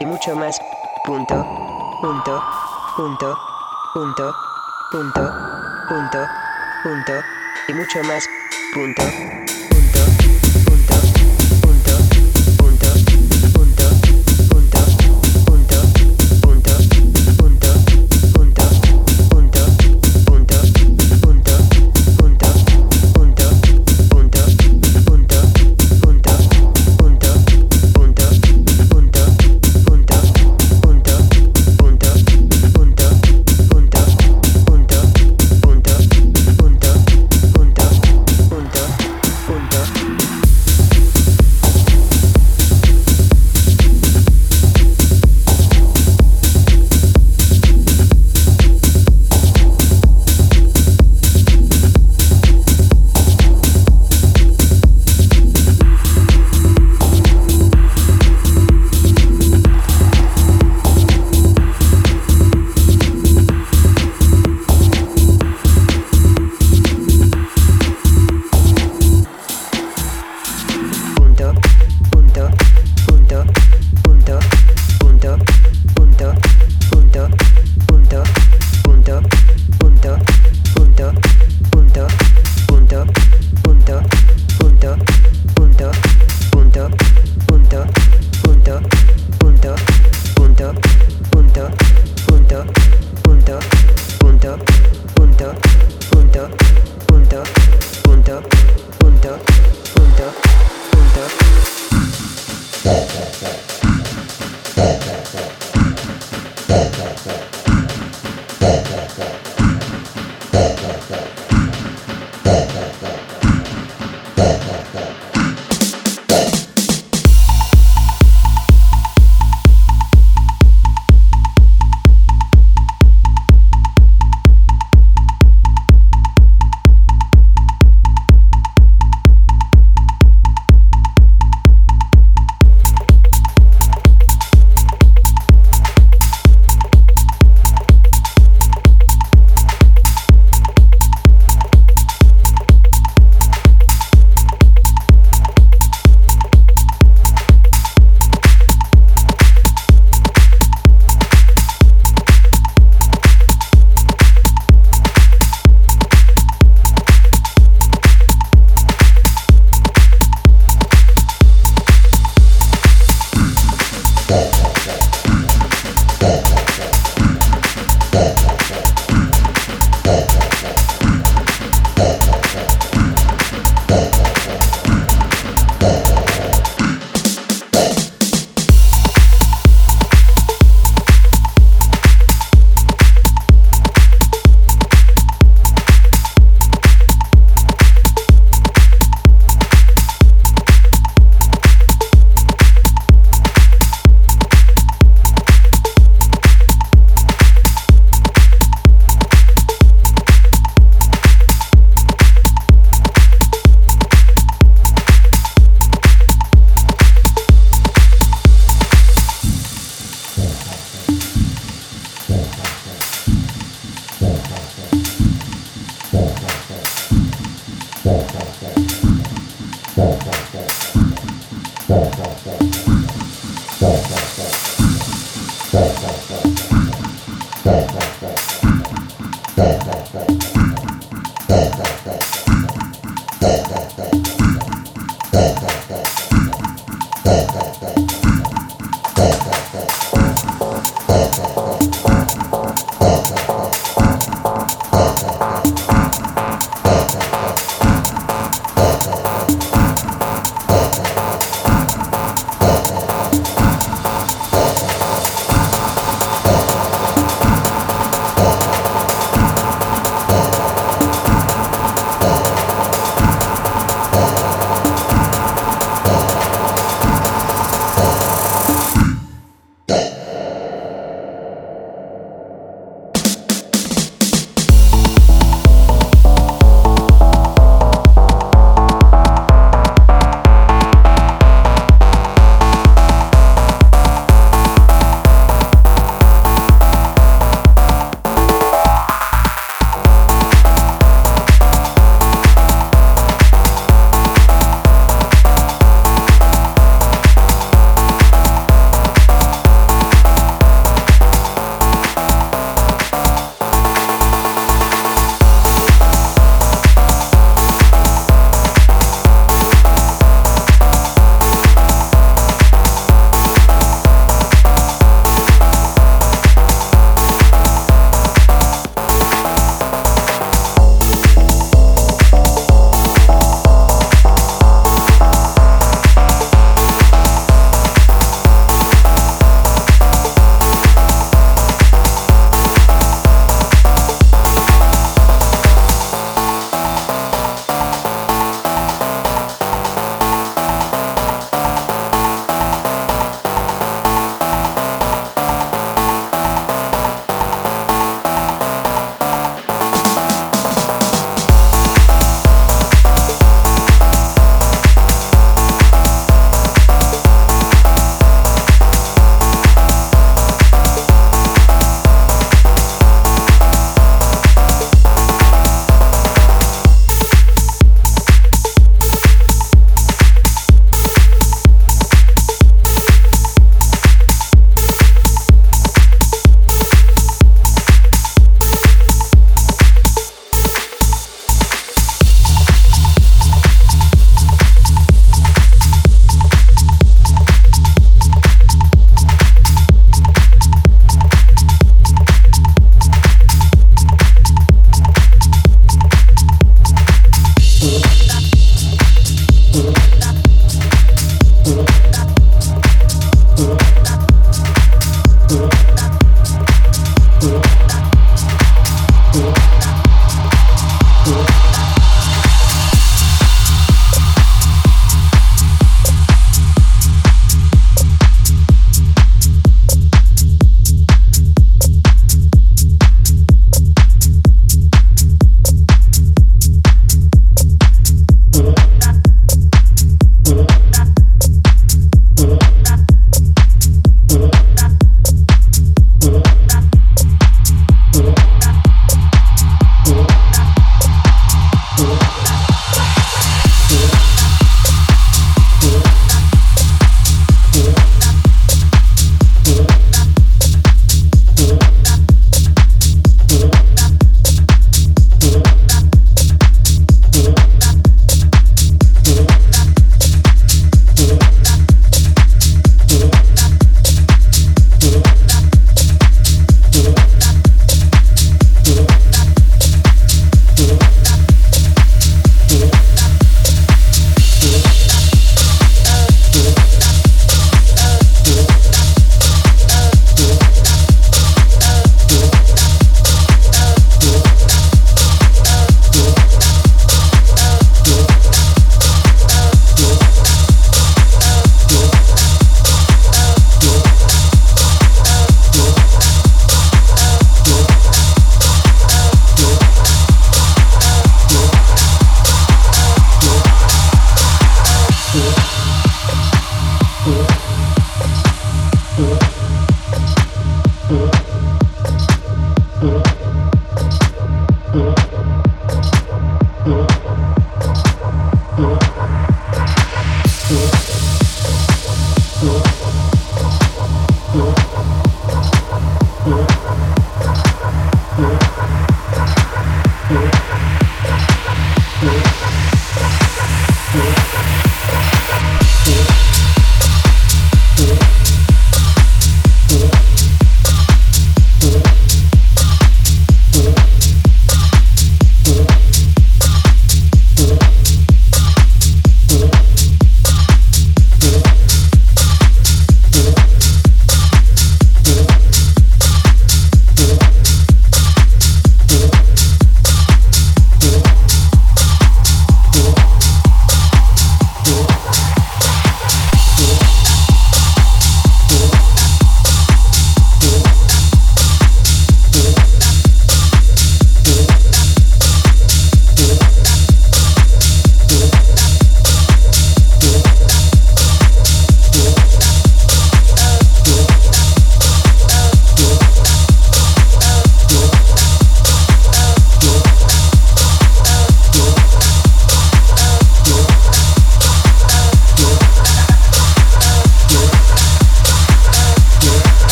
Y mucho más. Punto. Punto. Punto. Punto. Punto. Punto. Punto. Y mucho más. Punto.